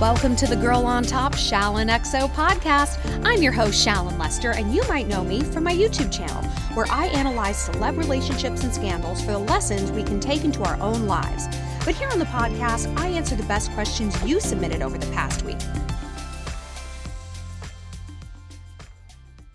Welcome to the Girl on Top Shallon XO podcast. I'm your host, Shallon Lester, and you might know me from my YouTube channel, where I analyze celeb relationships and scandals for the lessons we can take into our own lives. But here on the podcast, I answer the best questions you submitted over the past week.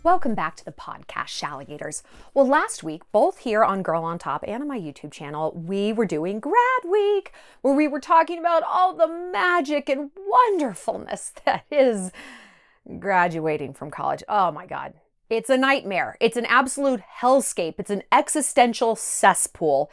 Welcome back to the podcast, Shalligators. Well, last week, both here on Girl on Top and on my YouTube channel, we were doing Grad Week, where we were talking about all the magic and wonderfulness that is graduating from college. Oh my God. It's a nightmare. It's an absolute hellscape. It's an existential cesspool.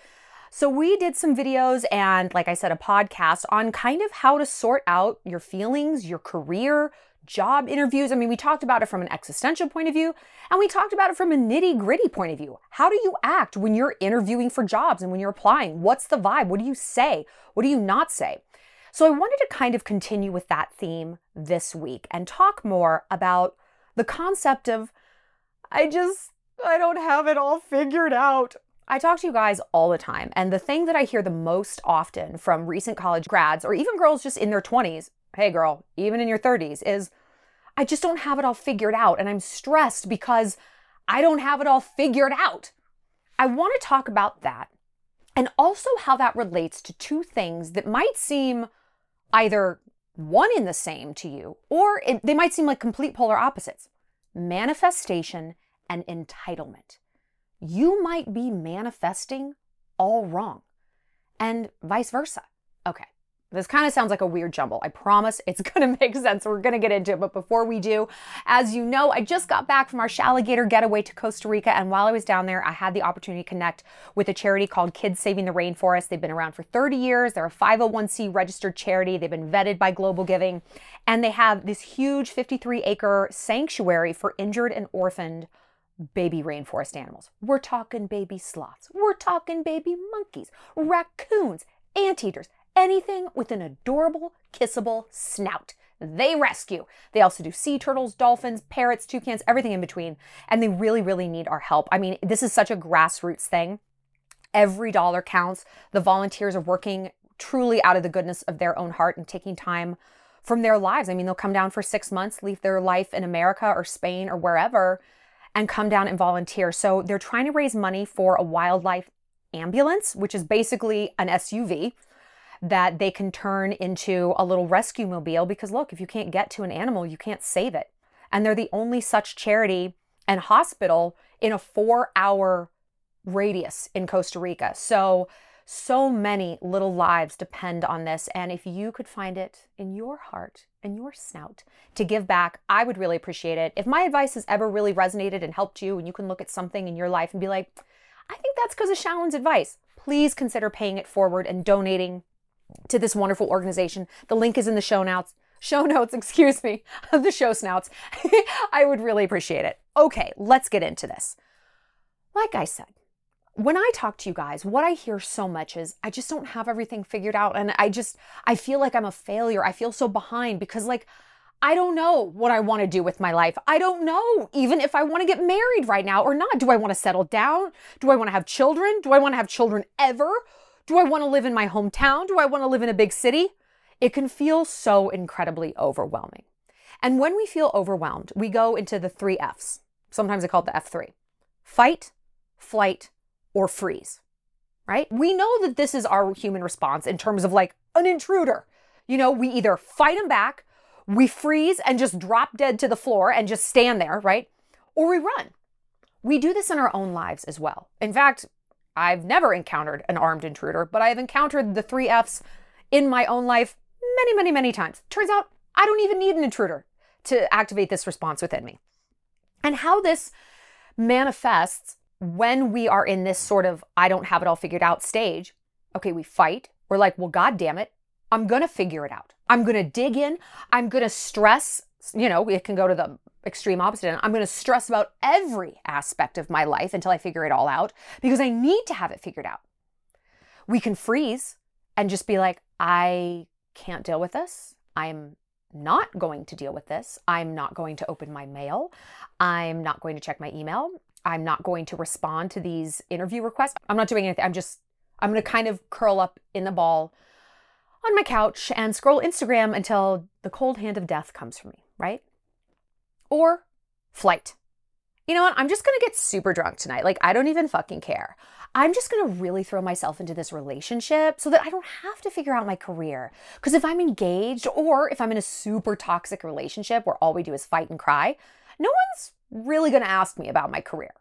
So, we did some videos and, like I said, a podcast on kind of how to sort out your feelings, your career, job interviews. I mean, we talked about it from an existential point of view, and we talked about it from a nitty gritty point of view. How do you act when you're interviewing for jobs and when you're applying? What's the vibe? What do you say? What do you not say? So I wanted to kind of continue with that theme this week and talk more about the concept of, I just, I don't have it all figured out. I talk to you guys all the time, and the thing that I hear the most often from recent college grads or even girls just in their 20s hey girl, even in your 30s, is I just don't have it all figured out. And I'm stressed because I don't have it all figured out. I want to talk about that and also how that relates to two things that might seem either one in the same to you or it, they might seem like complete polar opposites manifestation and entitlement. You might be manifesting all wrong and vice versa. Okay. This kind of sounds like a weird jumble. I promise it's going to make sense. We're going to get into it. But before we do, as you know, I just got back from our Shalligator getaway to Costa Rica. And while I was down there, I had the opportunity to connect with a charity called Kids Saving the Rainforest. They've been around for 30 years. They're a 501c registered charity. They've been vetted by Global Giving. And they have this huge 53 acre sanctuary for injured and orphaned baby rainforest animals. We're talking baby sloths. We're talking baby monkeys, raccoons, anteaters, anything with an adorable, kissable snout. They rescue. They also do sea turtles, dolphins, parrots, toucans, everything in between. And they really, really need our help. I mean, this is such a grassroots thing. Every dollar counts. The volunteers are working truly out of the goodness of their own heart and taking time from their lives. I mean, they'll come down for six months, leave their life in America or Spain or wherever, and come down and volunteer. So they're trying to raise money for a wildlife ambulance, which is basically an SUV that they can turn into a little rescue mobile because look, if you can't get to an animal, you can't save it. And they're the only such charity and hospital in a four hour radius in Costa Rica. So, so many little lives depend on this. And if you could find it in your heart and your snout to give back, I would really appreciate it. If my advice has ever really resonated and helped you, and you can look at something in your life and be like, I think that's because of Shallon's advice, please consider paying it forward and donating to this wonderful organization. The link is in the show notes. Show notes, excuse me, the show snouts. I would really appreciate it. Okay, let's get into this. Like I said, when I talk to you guys, what I hear so much is I just don't have everything figured out. And I just, I feel like I'm a failure. I feel so behind because, like, I don't know what I want to do with my life. I don't know even if I want to get married right now or not. Do I want to settle down? Do I want to have children? Do I want to have children ever? Do I want to live in my hometown? Do I want to live in a big city? It can feel so incredibly overwhelming. And when we feel overwhelmed, we go into the three F's. Sometimes I call it the F3 fight, flight, or freeze, right? We know that this is our human response in terms of like an intruder. You know, we either fight them back, we freeze and just drop dead to the floor and just stand there, right? Or we run. We do this in our own lives as well. In fact, I've never encountered an armed intruder, but I've encountered the three F's in my own life many, many, many times. Turns out I don't even need an intruder to activate this response within me. And how this manifests when we are in this sort of I don't have it all figured out stage. Okay, we fight. We're like, well, God damn it. I'm to figure it out. I'm to dig in. I'm to stress. You know, it can go to the extreme opposite. And I'm going to stress about every aspect of my life until I figure it all out because I need to have it figured out. We can freeze and just be like, I can't deal with this. I'm not going to deal with this. I'm not going to open my mail. I'm not going to check my email. I'm not going to respond to these interview requests. I'm not doing anything. I'm just, I'm going to kind of curl up in the ball on my couch and scroll Instagram until the cold hand of death comes for me, right? Or flight. You know what? I'm just gonna get super drunk tonight. Like, I don't even fucking care. I'm just gonna really throw myself into this relationship so that I don't have to figure out my career. Because if I'm engaged or if I'm in a super toxic relationship where all we do is fight and cry, no one's really gonna ask me about my career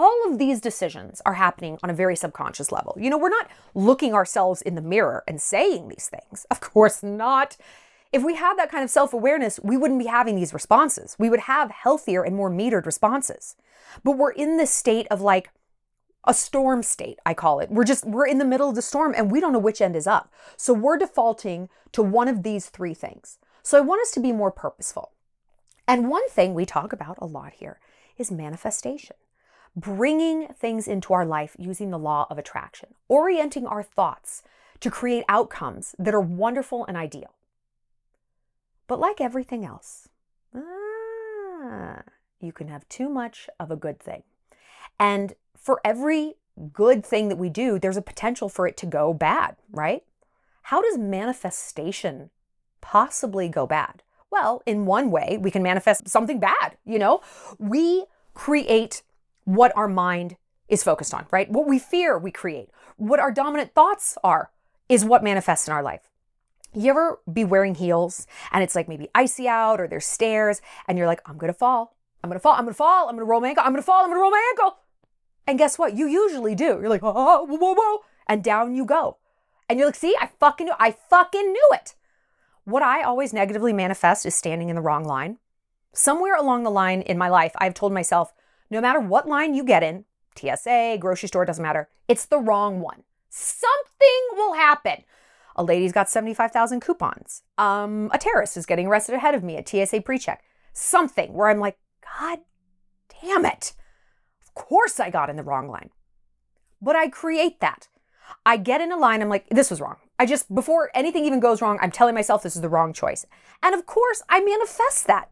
all of these decisions are happening on a very subconscious level. You know, we're not looking ourselves in the mirror and saying these things. Of course not. If we had that kind of self awareness, we wouldn't be having these responses. We would have healthier and more metered responses. But we're in this state of like a storm state, I call it. We're just, we're in the middle of the storm and we don't know which end is up. So we're defaulting to one of these three things. So I want us to be more purposeful. And one thing we talk about a lot here is manifestation bringing things into our life using the law of attraction, orienting our thoughts to create outcomes that are wonderful and ideal. But like everything else, ah, you can have too much of a good thing. And for every good thing that we do, there's a potential for it to go bad, right? How does manifestation possibly go bad? Well, in one way, we can manifest something bad, you know? We create what our mind is focused on, right? What we fear, we create. What our dominant thoughts are is what manifests in our life. You ever be wearing heels and it's like maybe icy out or there's stairs and you're like, I'm gonna fall. I'm gonna fall. I'm gonna fall. I'm gonna roll my ankle. I'm gonna fall. I'm gonna roll my ankle. And guess what? You usually do. You're like, oh, whoa, whoa, whoa. And down you go. And you're like, see, I fucking knew, I fucking knew it. What I always negatively manifest is standing in the wrong line. Somewhere along the line in my life, I've told myself, no matter what line you get in, TSA, grocery store, doesn't matter, it's the wrong one. Something will happen. A lady's got 75,000 coupons. Um, a terrorist is getting arrested ahead of me at TSA pre-check. Something where I'm like, God damn it. Of course I got in the wrong line. But I create that. I get in a line, I'm like, this was wrong. I just, before anything even goes wrong, I'm telling myself this is the wrong choice. And of course, I manifest that.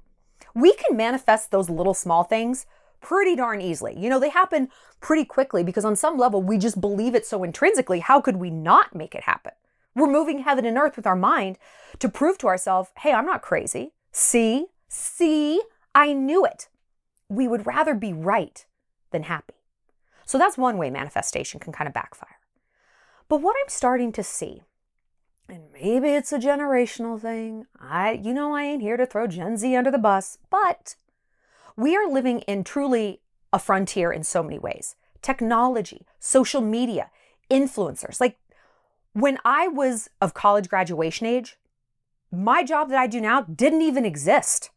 We can manifest those little small things pretty darn easily. You know, they happen pretty quickly because on some level we just believe it so intrinsically. How could we not make it happen? We're moving heaven and earth with our mind to prove to ourselves, hey, I'm not crazy. See, see, I knew it. We would rather be right than happy. So that's one way manifestation can kind of backfire. But what I'm starting to see, and maybe it's a generational thing. I you know I ain't here to throw Gen Z under the bus, but we are living in truly a frontier in so many ways technology, social media, influencers. Like when I was of college graduation age, my job that I do now didn't even exist.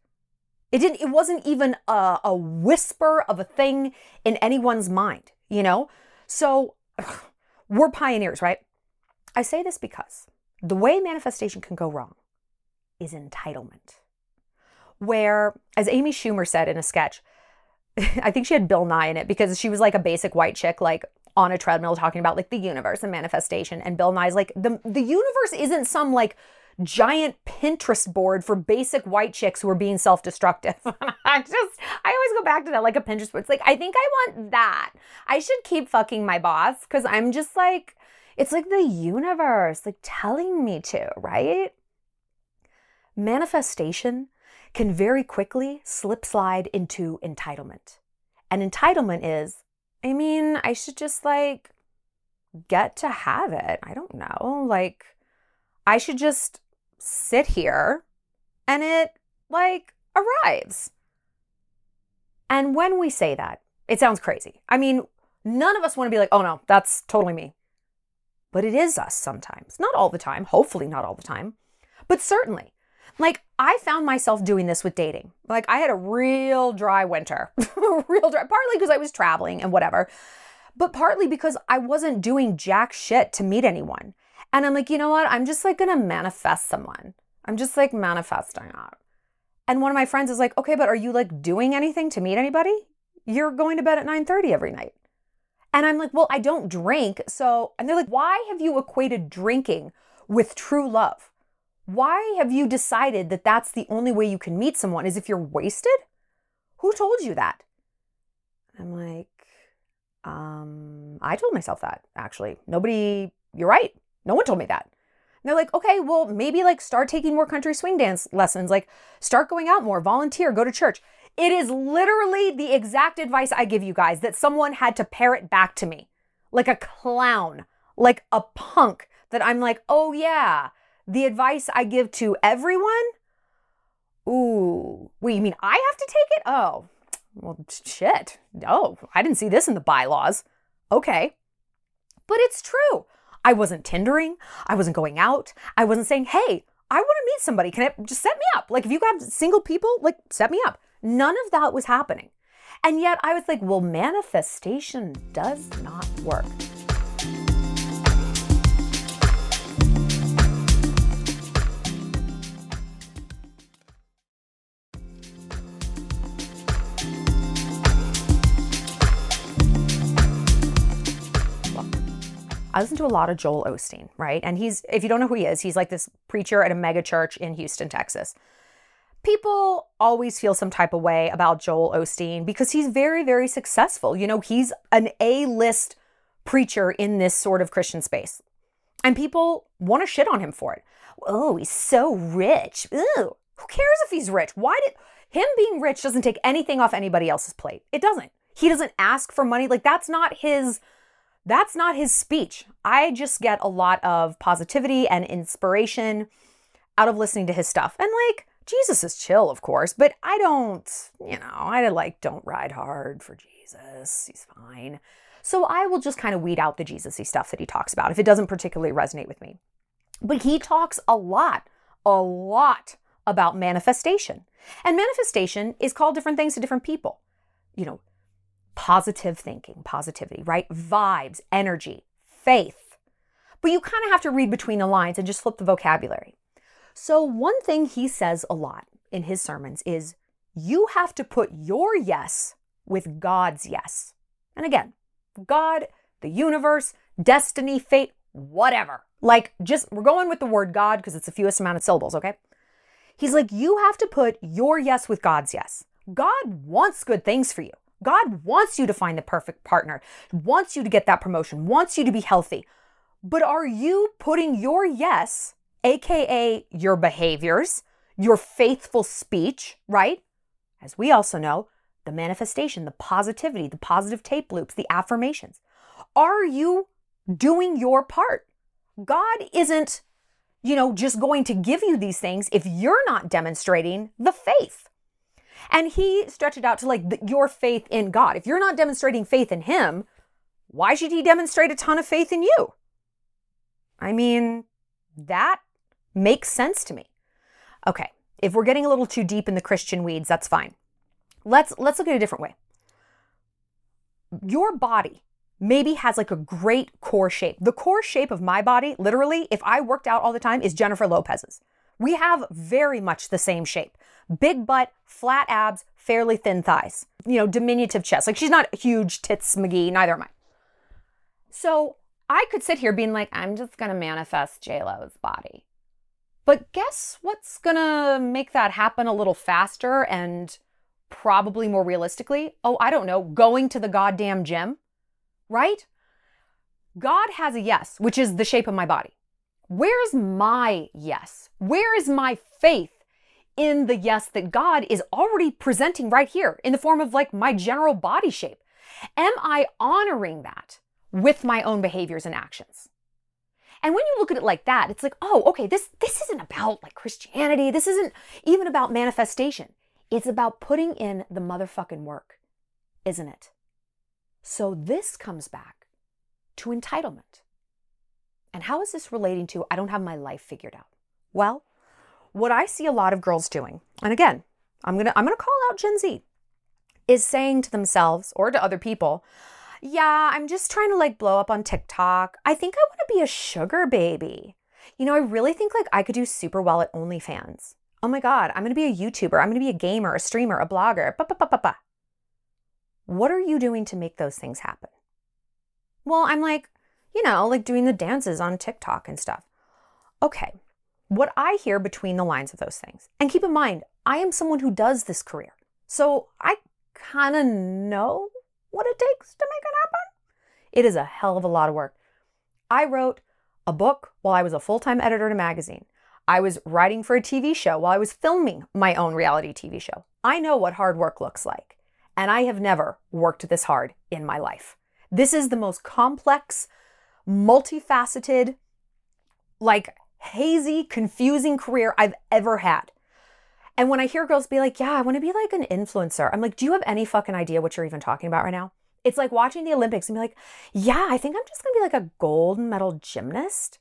It didn't, it wasn't even a, a whisper of a thing in anyone's mind, you know? So we're pioneers, right? I say this because the way manifestation can go wrong is entitlement where, as Amy Schumer said in a sketch, I think she had Bill Nye in it because she was like a basic white chick, like on a treadmill talking about like the universe and manifestation. And Bill Nye's like, the, the universe isn't some like giant Pinterest board for basic white chicks who are being self destructive. I just, I always go back to that like a Pinterest board. It's like, I think I want that. I should keep fucking my boss because I'm just like, it's like the universe, like telling me to, right? Manifestation can very quickly slip slide into entitlement. And entitlement is, I mean, I should just like get to have it. I don't know. Like, I should just sit here and it like arrives. And when we say that, it sounds crazy. I mean, none of us want to be like, oh no, that's totally me. But it is us sometimes. Not all the time, hopefully, not all the time, but certainly. Like, I found myself doing this with dating. Like, I had a real dry winter, real dry, partly because I was traveling and whatever, but partly because I wasn't doing jack shit to meet anyone. And I'm like, you know what? I'm just like gonna manifest someone. I'm just like manifesting out. And one of my friends is like, okay, but are you like doing anything to meet anybody? You're going to bed at 9:30 every night. And I'm like, well, I don't drink. So, and they're like, why have you equated drinking with true love? Why have you decided that that's the only way you can meet someone is if you're wasted? Who told you that? I'm like, um, I told myself that actually. Nobody, you're right. No one told me that. they're like, okay, well, maybe like start taking more country swing dance lessons, like start going out more, volunteer, go to church. It is literally the exact advice I give you guys that someone had to parrot back to me like a clown, like a punk, that I'm like, oh yeah, the advice I give to everyone. Ooh, wait, you mean I have to take it? Oh, well, shit. Oh, I didn't see this in the bylaws. Okay. But it's true. I wasn't Tindering. I wasn't going out. I wasn't saying, hey, I want to meet somebody. Can it just set me up? Like, if you got single people, like, set me up. None of that was happening. And yet I was like, well, manifestation does not work. I listen to a lot of Joel Osteen, right? And he's, if you don't know who he is, he's like this preacher at a mega church in Houston, Texas. People always feel some type of way about Joel Osteen because he's very, very successful. You know, he's an A list preacher in this sort of Christian space. And people want to shit on him for it. Oh, he's so rich. Ooh, who cares if he's rich? Why did him being rich doesn't take anything off anybody else's plate? It doesn't. He doesn't ask for money. Like, that's not his that's not his speech. I just get a lot of positivity and inspiration out of listening to his stuff. And like, Jesus is chill, of course, but I don't, you know, I like don't ride hard for Jesus. He's fine. So I will just kind of weed out the Jesusy stuff that he talks about if it doesn't particularly resonate with me. But he talks a lot, a lot about manifestation. And manifestation is called different things to different people. You know, positive thinking, positivity, right? Vibes, energy, faith. But you kind of have to read between the lines and just flip the vocabulary. So, one thing he says a lot in his sermons is you have to put your yes with God's yes. And again, God, the universe, destiny, fate, whatever. Like, just we're going with the word God because it's the fewest amount of syllables, okay? He's like, you have to put your yes with God's yes. God wants good things for you. God wants you to find the perfect partner, wants you to get that promotion, wants you to be healthy. But are you putting your yes, AKA your behaviors, your faithful speech, right? As we also know, the manifestation, the positivity, the positive tape loops, the affirmations. Are you doing your part? God isn't, you know, just going to give you these things if you're not demonstrating the faith. And he stretched it out to like the, your faith in God. If you're not demonstrating faith in him, why should he demonstrate a ton of faith in you? I mean, that makes sense to me. Okay, if we're getting a little too deep in the Christian weeds, that's fine. Let's let's look at a different way. Your body maybe has like a great core shape. The core shape of my body, literally, if I worked out all the time, is Jennifer Lopez's. We have very much the same shape big butt, flat abs, fairly thin thighs, you know, diminutive chest. Like she's not huge tits McGee, neither am I. So I could sit here being like, I'm just gonna manifest JLo's body. But guess what's gonna make that happen a little faster and probably more realistically? Oh, I don't know, going to the goddamn gym, right? God has a yes, which is the shape of my body. Where's my yes? Where is my faith in the yes that God is already presenting right here in the form of like my general body shape? Am I honoring that with my own behaviors and actions? And when you look at it like that, it's like, oh, okay, this this isn't about like Christianity. This isn't even about manifestation. It's about putting in the motherfucking work, isn't it? So this comes back to entitlement. And how is this relating to I don't have my life figured out? Well, what I see a lot of girls doing, and again, I'm gonna I'm gonna call out Gen Z, is saying to themselves or to other people, yeah, I'm just trying to like blow up on TikTok. I think I want to be a sugar baby. You know, I really think like I could do super well at OnlyFans. Oh my God, I'm gonna be a YouTuber. I'm gonna be a gamer, a streamer, a blogger. Ba, ba, ba, ba, ba. What are you doing to make those things happen? Well, I'm like, you know, like doing the dances on TikTok and stuff. Okay, what I hear between the lines of those things. And keep in mind, I am someone who does this career. So I kind of know what it takes to make it happen. It is a hell of a lot of work. I wrote a book while I was a full time editor at a magazine. I was writing for a TV show while I was filming my own reality TV show. I know what hard work looks like, and I have never worked this hard in my life. This is the most complex, multifaceted, like hazy, confusing career I've ever had. And when I hear girls be like, yeah, I want to be like an influencer, I'm like, do you have any fucking idea what you're even talking about right now? It's like watching the Olympics and be like, yeah, I think I'm just going to be like a gold medal gymnast.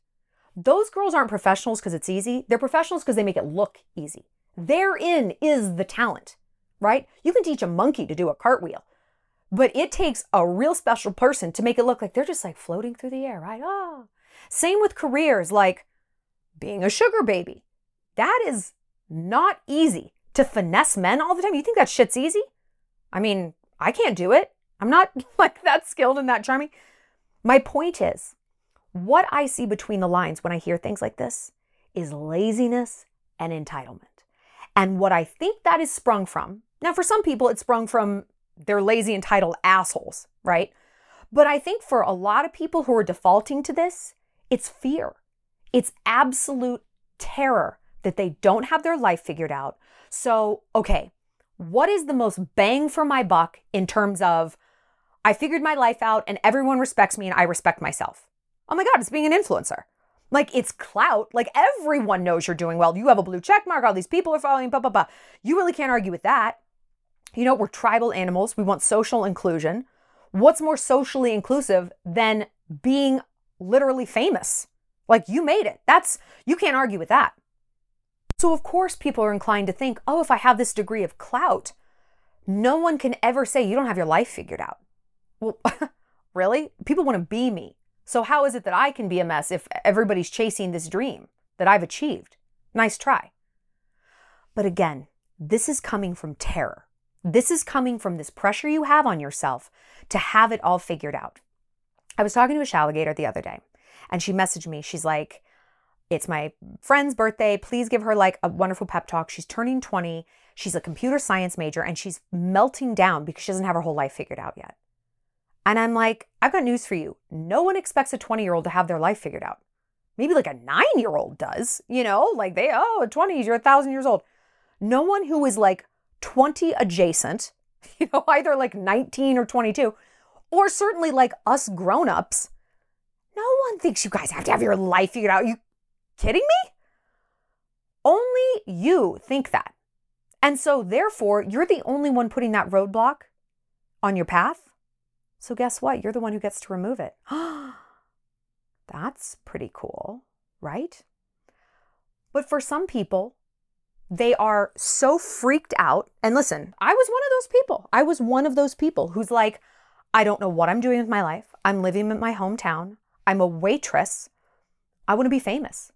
Those girls aren't professionals because it's easy. They're professionals because they make it look easy. Therein is the talent, right? You can teach a monkey to do a cartwheel, but it takes a real special person to make it look like they're just like floating through the air, right? Oh. Same with careers like being a sugar baby. That is not easy to finesse men all the time. You think that shit's easy? I mean, I can't do it. I'm not like that skilled and that charming. My point is, what I see between the lines when I hear things like this is laziness and entitlement. And what I think that is sprung from, now for some people, it's sprung from they're lazy, entitled assholes, right? But I think for a lot of people who are defaulting to this, it's fear. It's absolute terror that they don't have their life figured out. So, okay, what is the most bang for my buck in terms of I figured my life out and everyone respects me and I respect myself? Oh my God, it's being an influencer. Like it's clout. Like everyone knows you're doing well. You have a blue check mark. All these people are following, blah, blah, blah. You really can't argue with that. You know, we're tribal animals. We want social inclusion. What's more socially inclusive than being literally famous? Like you made it. That's, you can't argue with that. So, of course, people are inclined to think, oh, if I have this degree of clout, no one can ever say you don't have your life figured out. Well, really? People want to be me. So, how is it that I can be a mess if everybody's chasing this dream that I've achieved? Nice try. But again, this is coming from terror. This is coming from this pressure you have on yourself to have it all figured out. I was talking to a Shalligator the other day, and she messaged me. She's like, It's my friend's birthday. Please give her like a wonderful pep talk. She's turning 20. She's a computer science major, and she's melting down because she doesn't have her whole life figured out yet. And I'm like, I've got news for you. No one expects a 20 year old to have their life figured out. Maybe like a nine year old does, you know, like they, oh, 20s, you're a thousand years old. No one who is like 20 adjacent, you know, either like 19 or 22, or certainly like us grown ups, no one thinks you guys have to have your life figured out. Are you kidding me? Only you think that. And so, therefore, you're the only one putting that roadblock on your path. So guess what? You're the one who gets to remove it. That's pretty cool, right? But for some people, they are so freaked out. And listen, I was one of those people. I was one of those people who's like, I don't know what I'm doing with my life. I'm living in my hometown. I'm a waitress. I want to be famous.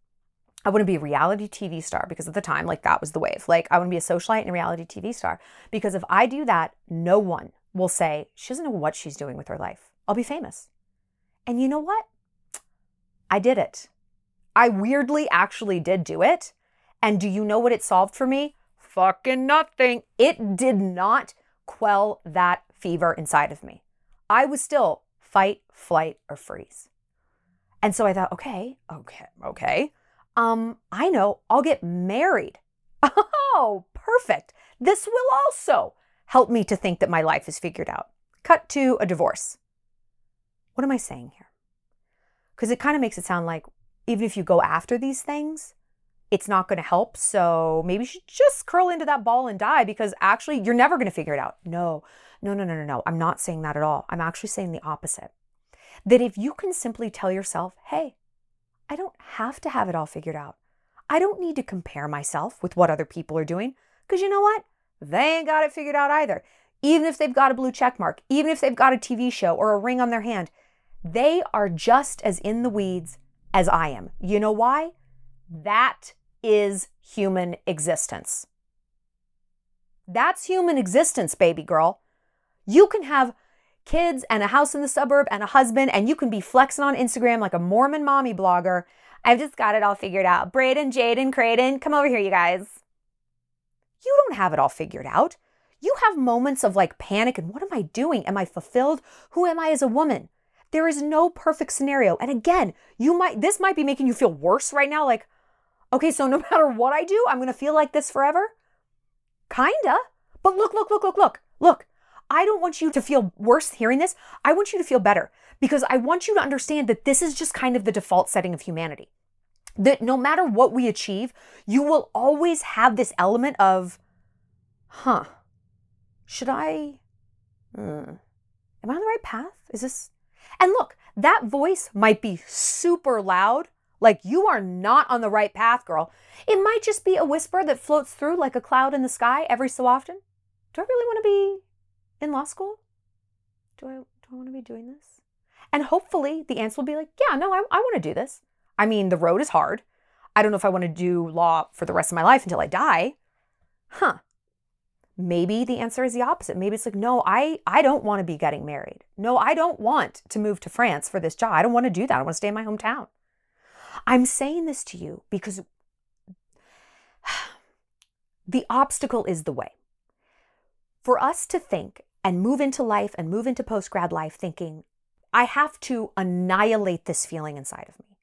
I want to be a reality TV star because at the time, like that was the wave. Like, I want to be a socialite and a reality TV star because if I do that, no one will say, she doesn't know what she's doing with her life. I'll be famous. And you know what? I did it. I weirdly actually did do it. And do you know what it solved for me? Fucking nothing. It did not quell that fever inside of me. I was still fight, flight, or freeze. And so I thought, okay, okay, okay. Um, I know I'll get married. Oh, perfect. This will also help me to think that my life is figured out. Cut to a divorce. What am I saying here? Because it kind of makes it sound like even if you go after these things, it's not going to help. So maybe you should just curl into that ball and die because actually you're never going to figure it out. No, no, no, no, no, no. I'm not saying that at all. I'm actually saying the opposite. That if you can simply tell yourself, hey, I don't have to have it all figured out. I don't need to compare myself with what other people are doing because you know what? They ain't got it figured out either. Even if they've got a blue check mark, even if they've got a TV show or a ring on their hand, they are just as in the weeds as I am. You know why? That is human existence. That's human existence, baby girl. You can have kids and a house in the suburb and a husband, and you can be flexing on Instagram like a Mormon mommy blogger. I've just got it all figured out. Braden, Jaden, Creighton, come over here, you guys. You don't have it all figured out. You have moments of like panic and what am I doing? Am I fulfilled? Who am I as a woman? There is no perfect scenario. And again, you might this might be making you feel worse right now like okay, so no matter what I do, I'm going to feel like this forever? Kinda. But look, look, look, look, look. Look. I don't want you to feel worse hearing this. I want you to feel better because I want you to understand that this is just kind of the default setting of humanity. That no matter what we achieve, you will always have this element of, huh, should I, hmm, am I on the right path? Is this, and look, that voice might be super loud, like you are not on the right path, girl. It might just be a whisper that floats through like a cloud in the sky every so often. Do I really want to be in law school? Do I, do I want to be doing this? And hopefully the answer will be like, yeah, no, I, I want to do this. I mean, the road is hard. I don't know if I want to do law for the rest of my life until I die. Huh. Maybe the answer is the opposite. Maybe it's like, no, I, I don't want to be getting married. No, I don't want to move to France for this job. I don't want to do that. I want to stay in my hometown. I'm saying this to you because the obstacle is the way. For us to think and move into life and move into post grad life thinking, I have to annihilate this feeling inside of me.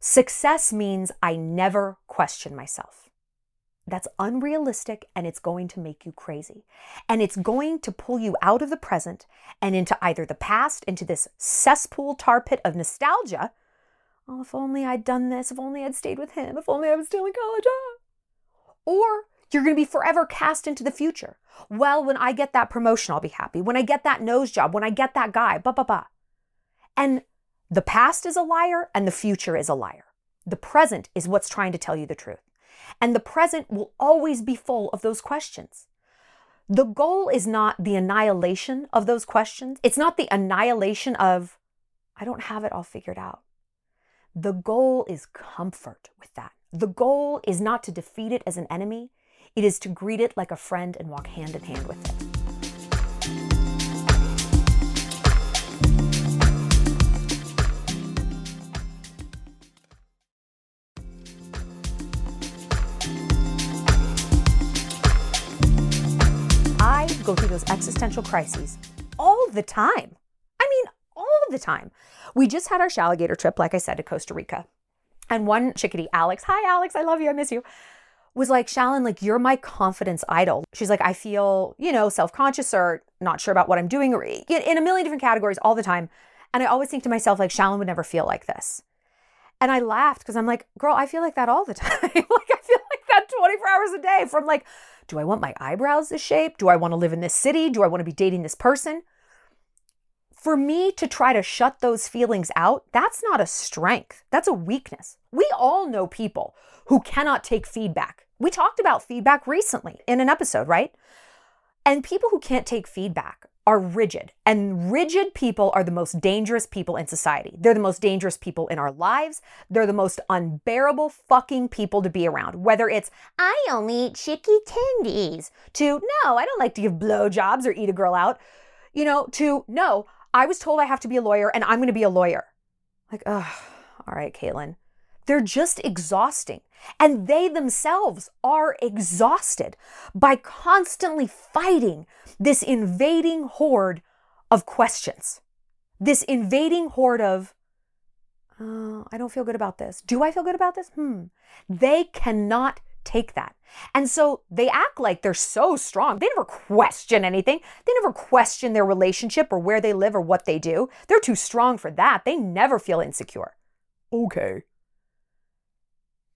Success means I never question myself. That's unrealistic and it's going to make you crazy. And it's going to pull you out of the present and into either the past, into this cesspool tar pit of nostalgia. Oh, if only I'd done this, if only I'd stayed with him, if only I was still in college. Ah. Or you're going to be forever cast into the future. Well, when I get that promotion, I'll be happy. When I get that nose job, when I get that guy, blah, blah, blah. And the past is a liar and the future is a liar. The present is what's trying to tell you the truth. And the present will always be full of those questions. The goal is not the annihilation of those questions. It's not the annihilation of, I don't have it all figured out. The goal is comfort with that. The goal is not to defeat it as an enemy, it is to greet it like a friend and walk hand in hand with it. I go through those existential crises all the time. I mean, the time. We just had our Shalligator trip, like I said, to Costa Rica. And one chickadee, Alex, hi, Alex, I love you, I miss you, was like, Shallon, like, you're my confidence idol. She's like, I feel, you know, self conscious or not sure about what I'm doing, or in a million different categories all the time. And I always think to myself, like, Shallon would never feel like this. And I laughed because I'm like, girl, I feel like that all the time. like, I feel like that 24 hours a day from like, do I want my eyebrows this shape? Do I want to live in this city? Do I want to be dating this person? For me to try to shut those feelings out, that's not a strength. That's a weakness. We all know people who cannot take feedback. We talked about feedback recently in an episode, right? And people who can't take feedback are rigid. And rigid people are the most dangerous people in society. They're the most dangerous people in our lives. They're the most unbearable fucking people to be around. Whether it's, I only eat chicky tendies, to, no, I don't like to give blowjobs or eat a girl out, you know, to, no, I was told I have to be a lawyer and I'm going to be a lawyer. Like, ugh, all right, Caitlin. They're just exhausting. And they themselves are exhausted by constantly fighting this invading horde of questions. This invading horde of, oh, I don't feel good about this. Do I feel good about this? Hmm. They cannot take that. And so they act like they're so strong. They never question anything. They never question their relationship or where they live or what they do. They're too strong for that. They never feel insecure. Okay.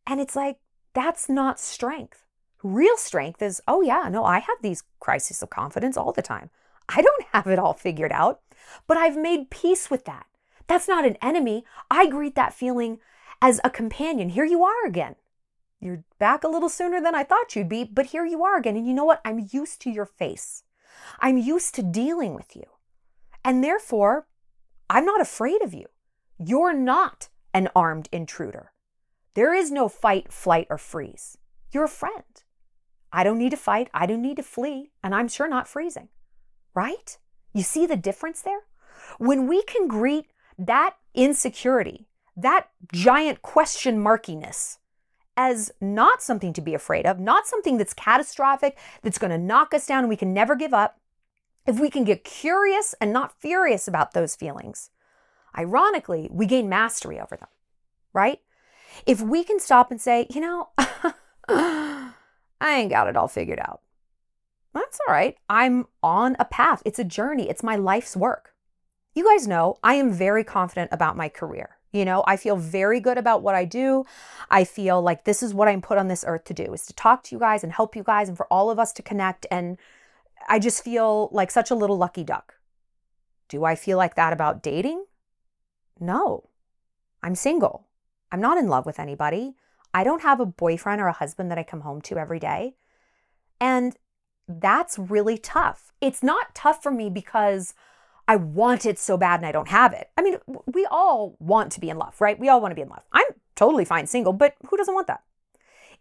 And it's like, that's not strength. Real strength is, oh, yeah, no, I have these crises of confidence all the time. I don't have it all figured out, but I've made peace with that. That's not an enemy. I greet that feeling as a companion. Here you are again. You're back a little sooner than I thought you'd be, but here you are again. And you know what? I'm used to your face. I'm used to dealing with you. And therefore, I'm not afraid of you. You're not an armed intruder. There is no fight, flight, or freeze. You're a friend. I don't need to fight. I don't need to flee. And I'm sure not freezing. Right? You see the difference there? When we can greet that insecurity, that giant question markiness, as not something to be afraid of, not something that's catastrophic, that's going to knock us down and we can never give up, if we can get curious and not furious about those feelings, ironically, we gain mastery over them, right? If we can stop and say, you know, I ain't got it all figured out. That's all right. I'm on a path. It's a journey. It's my life's work. You guys know I am very confident about my career. You know, I feel very good about what I do. I feel like this is what I'm put on this earth to do is to talk to you guys and help you guys and for all of us to connect. And I just feel like such a little lucky duck. Do I feel like that about dating? No. I'm single. I'm not in love with anybody. I don't have a boyfriend or a husband that I come home to every day. And that's really tough. It's not tough for me because I want it so bad and I don't have it. I mean, we all want to be in love, right? We all want to be in love. I'm totally fine single, but who doesn't want that?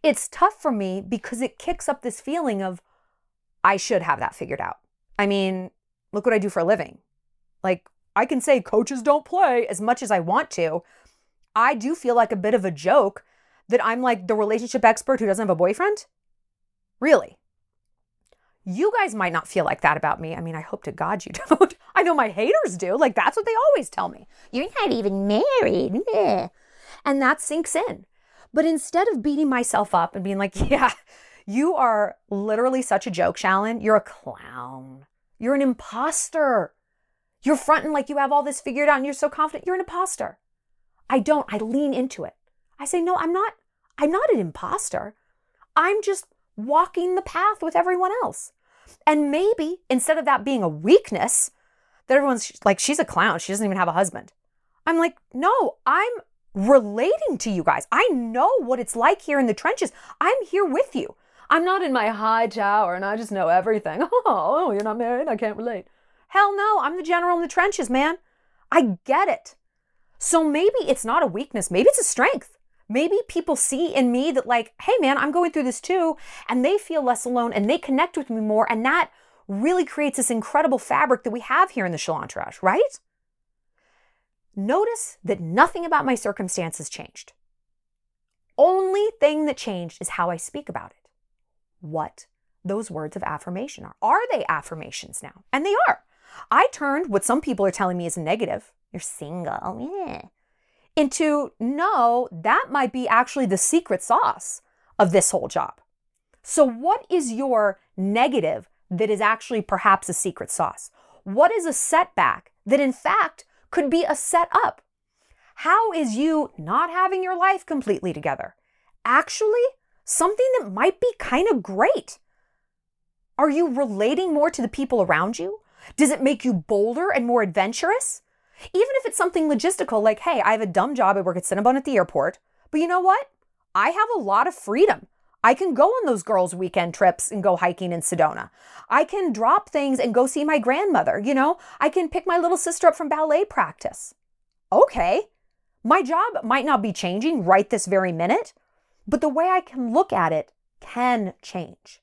It's tough for me because it kicks up this feeling of I should have that figured out. I mean, look what I do for a living. Like, I can say coaches don't play as much as I want to. I do feel like a bit of a joke that I'm like the relationship expert who doesn't have a boyfriend. Really? You guys might not feel like that about me. I mean, I hope to God you don't. I know my haters do. Like, that's what they always tell me. You're not even married. And that sinks in. But instead of beating myself up and being like, yeah, you are literally such a joke, Shallon. You're a clown. You're an imposter. You're fronting like you have all this figured out and you're so confident. You're an imposter. I don't. I lean into it. I say, no, I'm not. I'm not an imposter. I'm just walking the path with everyone else. And maybe instead of that being a weakness, that everyone's like, she's a clown. She doesn't even have a husband. I'm like, no, I'm relating to you guys. I know what it's like here in the trenches. I'm here with you. I'm not in my high tower and I just know everything. Oh, you're not married? I can't relate. Hell no, I'm the general in the trenches, man. I get it. So maybe it's not a weakness, maybe it's a strength. Maybe people see in me that, like, hey, man, I'm going through this too, and they feel less alone and they connect with me more. And that really creates this incredible fabric that we have here in the Shalantourage, right? Notice that nothing about my circumstances changed. Only thing that changed is how I speak about it. What those words of affirmation are. Are they affirmations now? And they are. I turned what some people are telling me is a negative. You're single. Yeah into no, that might be actually the secret sauce of this whole job. So, what is your negative that is actually perhaps a secret sauce? What is a setback that in fact could be a setup? How is you not having your life completely together actually something that might be kind of great? Are you relating more to the people around you? Does it make you bolder and more adventurous? Even if it's something logistical, like, hey, I have a dumb job. I work at Cinnabon at the airport. But you know what? I have a lot of freedom. I can go on those girls' weekend trips and go hiking in Sedona. I can drop things and go see my grandmother. You know, I can pick my little sister up from ballet practice. Okay, my job might not be changing right this very minute, but the way I can look at it can change.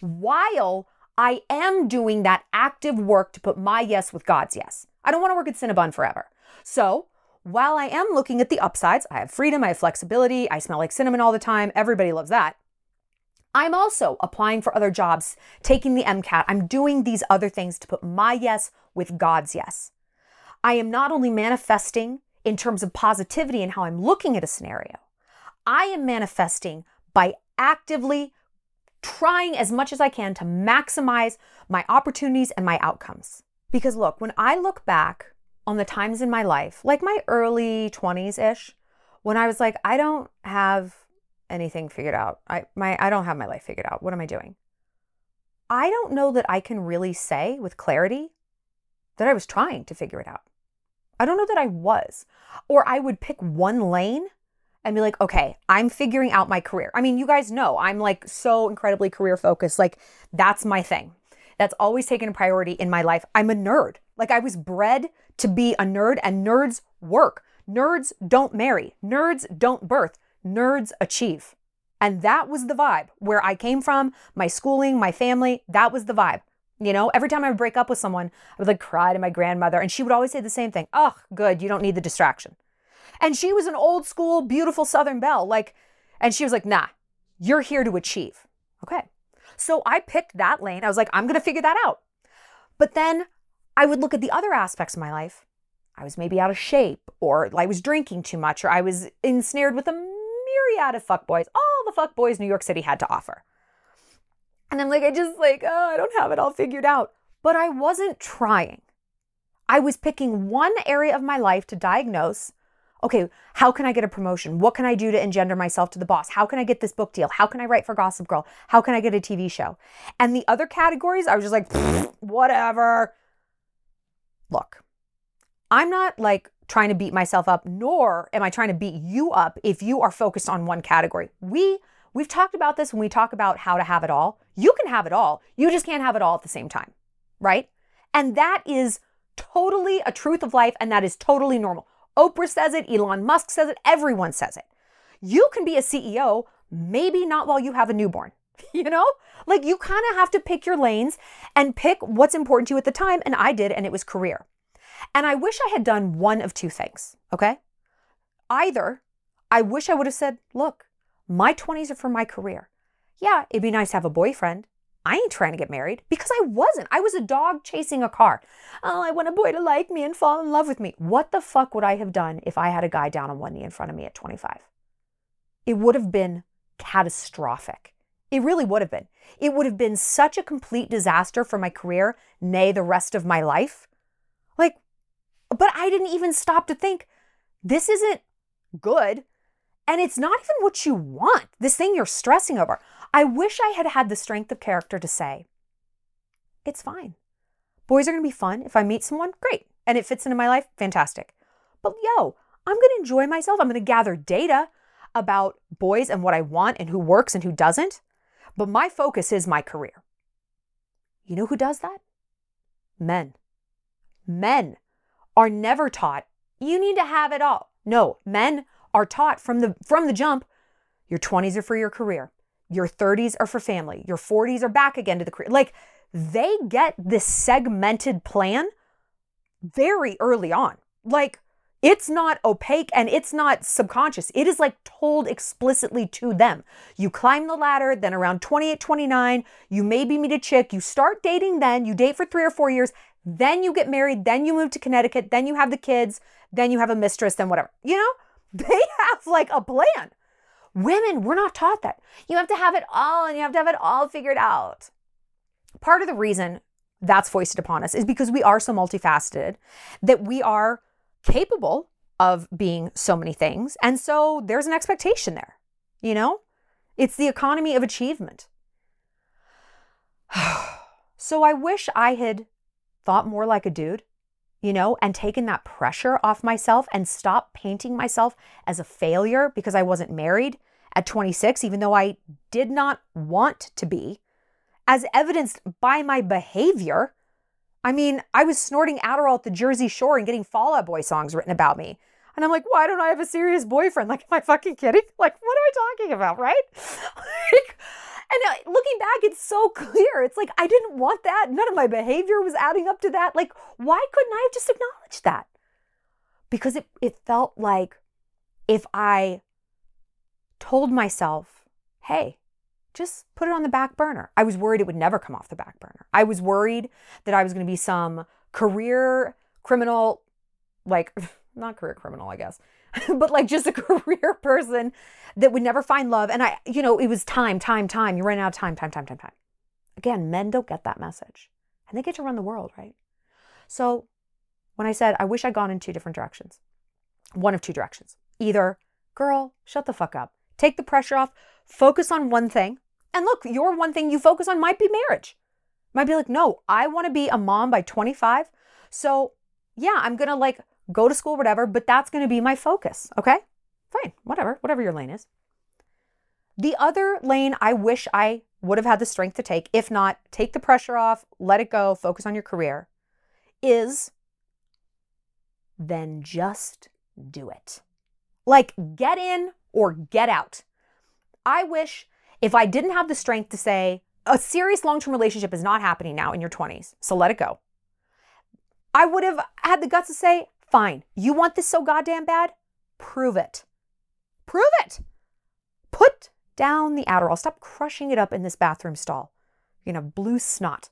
While I am doing that active work to put my yes with God's yes. I don't want to work at Cinnabon forever. So while I am looking at the upsides, I have freedom, I have flexibility, I smell like cinnamon all the time, everybody loves that. I'm also applying for other jobs, taking the MCAT. I'm doing these other things to put my yes with God's yes. I am not only manifesting in terms of positivity and how I'm looking at a scenario, I am manifesting by actively trying as much as I can to maximize my opportunities and my outcomes. Because look, when I look back on the times in my life, like my early 20s ish, when I was like, I don't have anything figured out. I my I don't have my life figured out. What am I doing? I don't know that I can really say with clarity that I was trying to figure it out. I don't know that I was. Or I would pick one lane and be like, okay, I'm figuring out my career. I mean, you guys know I'm like so incredibly career focused. Like, that's my thing that's always taken a priority in my life. I'm a nerd. Like I was bred to be a nerd, and nerds work. Nerds don't marry. Nerds don't birth. Nerds achieve. And that was the vibe where I came from, my schooling, my family. That was the vibe. You know, every time I would break up with someone, I would like cry to my grandmother, and she would always say the same thing Oh, good, you don't need the distraction. And she was an old school, beautiful Southern belle. Like, and she was like, Nah, you're here to achieve. Okay. So I picked that lane. I was like, I'm going to figure that out. But then I would look at the other aspects of my life. I was maybe out of shape, or I was drinking too much, or I was ensnared with a myriad of fuckboys, all the fuckboys New York City had to offer. And I'm like, I just like, oh, I don't have it all figured out. But I wasn't trying. I was picking one area of my life to diagnose. Okay, how can I get a promotion? What can I do to engender myself to the boss? How can I get this book deal? How can I write for Gossip Girl? How can I get a TV show? And the other categories, I was just like, whatever. Look, I'm not like trying to beat myself up, nor am I trying to beat you up if you are focused on one category. We we've talked about this when we talk about how to have it all. You can have it all. You just can't have it all at the same time, right? And that is totally a truth of life and that is totally normal. Oprah says it, Elon Musk says it, everyone says it. You can be a CEO, maybe not while you have a newborn. You know, like you kind of have to pick your lanes and pick what's important to you at the time. And I did, and it was career. And I wish I had done one of two things, okay? Either I wish I would have said, look, my 20s are for my career. Yeah, it'd be nice to have a boyfriend. I ain't trying to get married because I wasn't. I was a dog chasing a car. Oh, I want a boy to like me and fall in love with me. What the fuck would I have done if I had a guy down on one knee in front of me at 25? It would have been catastrophic. It really would have been. It would have been such a complete disaster for my career, nay, the rest of my life. But I didn't even stop to think this isn't good. And it's not even what you want, this thing you're stressing over. I wish I had had the strength of character to say, it's fine. Boys are going to be fun. If I meet someone, great. And it fits into my life, fantastic. But yo, I'm going to enjoy myself. I'm going to gather data about boys and what I want and who works and who doesn't. But my focus is my career. You know who does that? Men. Men are never taught you need to have it all. No, men are taught from the from the jump your 20s are for your career. Your 30s are for family. Your 40s are back again to the career. Like they get this segmented plan very early on. Like it's not opaque and it's not subconscious. It is like told explicitly to them. You climb the ladder, then around 28, 29, you maybe meet a chick, you start dating then, you date for three or four years, then you get married, then you move to Connecticut, then you have the kids, then you have a mistress, then whatever. You know, they have like a plan. Women, we're not taught that. You have to have it all and you have to have it all figured out. Part of the reason that's foisted upon us is because we are so multifaceted that we are capable of being so many things. And so there's an expectation there, you know? It's the economy of achievement. so I wish I had thought more like a dude, you know, and taken that pressure off myself and stopped painting myself as a failure because I wasn't married at 26, even though I did not want to be, as evidenced by my behavior. I mean, I was snorting Adderall at the Jersey Shore and getting Fall Out Boy songs written about me. And I'm like, why don't I have a serious boyfriend? Like, am I fucking kidding? Like, what am I talking about, right? like, and uh, looking back, it's so clear. It's like, I didn't want that. None of my behavior was adding up to that. Like, why couldn't I have just acknowledged that? Because it, it felt like if I told myself, hey, just put it on the back burner. I was worried it would never come off the back burner. I was worried that I was going to be some career criminal, like, not career criminal, I guess, but like just a career person that would never find love. And I, you know, it was time, time, time. You're running out of time, time, time, time, time. Again, men don't get that message and they get to run the world, right? So when I said, I wish I'd gone in two different directions, one of two directions. Either, girl, shut the fuck up. Take the pressure off, focus on one thing. And look, your one thing you focus on might be marriage. Might be like, no, I want to be a mom by 25. So, yeah, I'm going to like go to school, whatever, but that's going to be my focus. Okay? Fine, whatever, whatever your lane is. The other lane I wish I would have had the strength to take, if not, take the pressure off, let it go, focus on your career, is then just do it. Like, get in or get out. I wish if I didn't have the strength to say, a serious long term relationship is not happening now in your 20s, so let it go. I would have had the guts to say, fine, you want this so goddamn bad? Prove it. Prove it. Put down the Adderall. Stop crushing it up in this bathroom stall. You know, blue snot.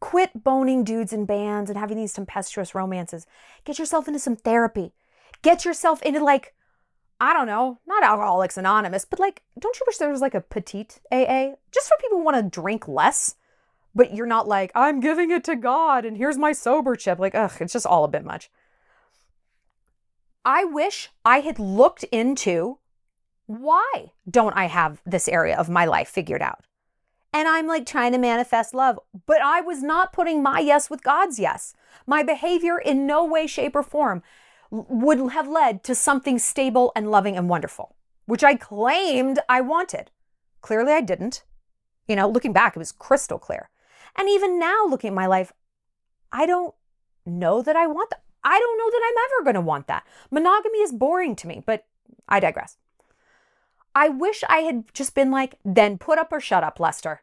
Quit boning dudes in bands and having these tempestuous romances. Get yourself into some therapy. Get yourself into like, I don't know, not Alcoholics Anonymous, but like, don't you wish there was like a petite AA? Just for people who want to drink less, but you're not like, I'm giving it to God and here's my sober chip. Like, ugh, it's just all a bit much. I wish I had looked into why don't I have this area of my life figured out? And I'm like trying to manifest love, but I was not putting my yes with God's yes. My behavior in no way, shape, or form would have led to something stable and loving and wonderful, which I claimed I wanted. Clearly, I didn't. You know, looking back, it was crystal clear. And even now, looking at my life, I don't know that I want. I don't know that I'm ever going to want that. Monogamy is boring to me, but I digress. I wish I had just been like, then put up or shut up, Lester.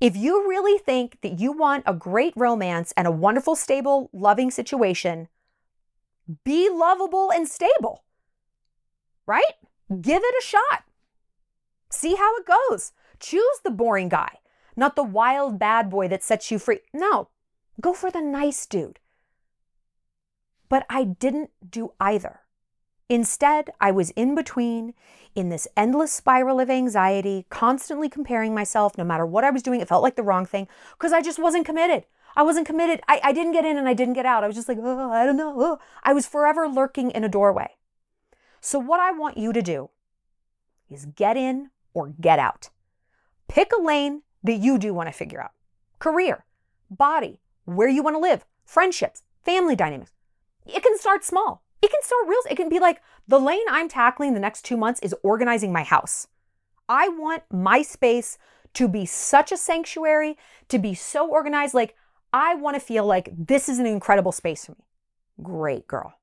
If you really think that you want a great romance and a wonderful, stable, loving situation, be lovable and stable, right? Give it a shot. See how it goes. Choose the boring guy, not the wild bad boy that sets you free. No, go for the nice dude. But I didn't do either. Instead, I was in between in this endless spiral of anxiety, constantly comparing myself no matter what I was doing. It felt like the wrong thing because I just wasn't committed. I wasn't committed. I, I didn't get in and I didn't get out. I was just like, oh, I don't know. Oh. I was forever lurking in a doorway. So, what I want you to do is get in or get out. Pick a lane that you do want to figure out career, body, where you want to live, friendships, family dynamics. It can start small. It can start real. It can be like the lane I'm tackling the next two months is organizing my house. I want my space to be such a sanctuary, to be so organized. Like, I want to feel like this is an incredible space for me. Great girl.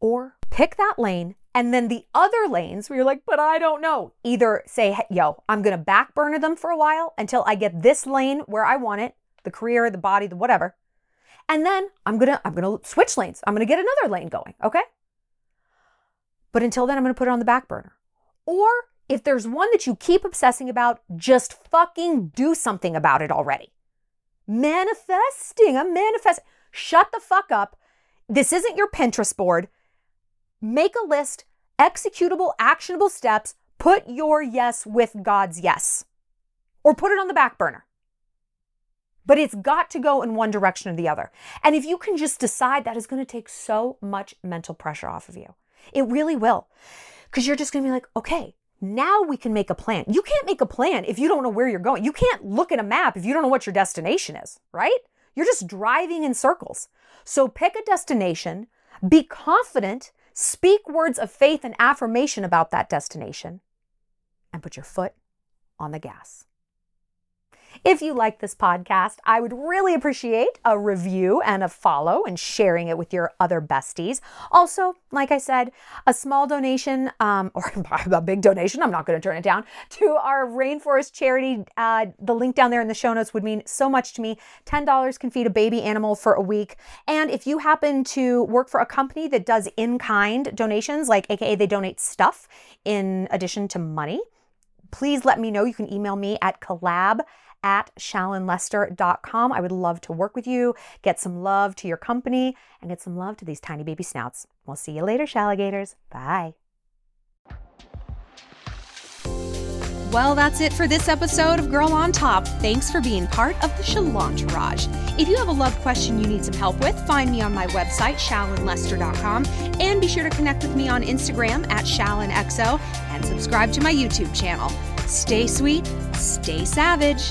Or pick that lane and then the other lanes where you're like, but I don't know. Either say, hey, yo, I'm going to back burner them for a while until I get this lane where I want it, the career, the body, the whatever. And then I'm going to I'm going to switch lanes. I'm going to get another lane going, okay? But until then I'm going to put it on the back burner. Or if there's one that you keep obsessing about, just fucking do something about it already. Manifesting, I'm. Shut the fuck up. This isn't your Pinterest board. Make a list, executable, actionable steps. Put your yes with God's yes. Or put it on the back burner but it's got to go in one direction or the other. And if you can just decide, that is going to take so much mental pressure off of you. It really will. Because you're just going to be like, okay, now we can make a plan. You can't make a plan if you don't know where you're going. You can't look at a map if you don't know what your destination is, right? You're just driving in circles. So pick a destination, be confident, speak words of faith and affirmation about that destination, and put your foot on the gas. If you like this podcast, I would really appreciate a review and a follow and sharing it with your other besties. Also, like I said, a small donation um, or a big donation, I'm not going to turn it down, to our rainforest charity. Uh, the link down there in the show notes would mean so much to me. $10 can feed a baby animal for a week. And if you happen to work for a company that does in kind donations, like AKA they donate stuff in addition to money, please let me know. You can email me at collab at shallonlester.com. I would love to work with you, get some love to your company, and get some love to these tiny baby snouts. We'll see you later, Shalligators. Bye. Well, that's it for this episode of Girl on Top. Thanks for being part of the Shallontourage. If you have a love question you need some help with, find me on my website, shallonlester.com, and be sure to connect with me on Instagram at shallonxo and subscribe to my YouTube channel. Stay sweet, stay savage.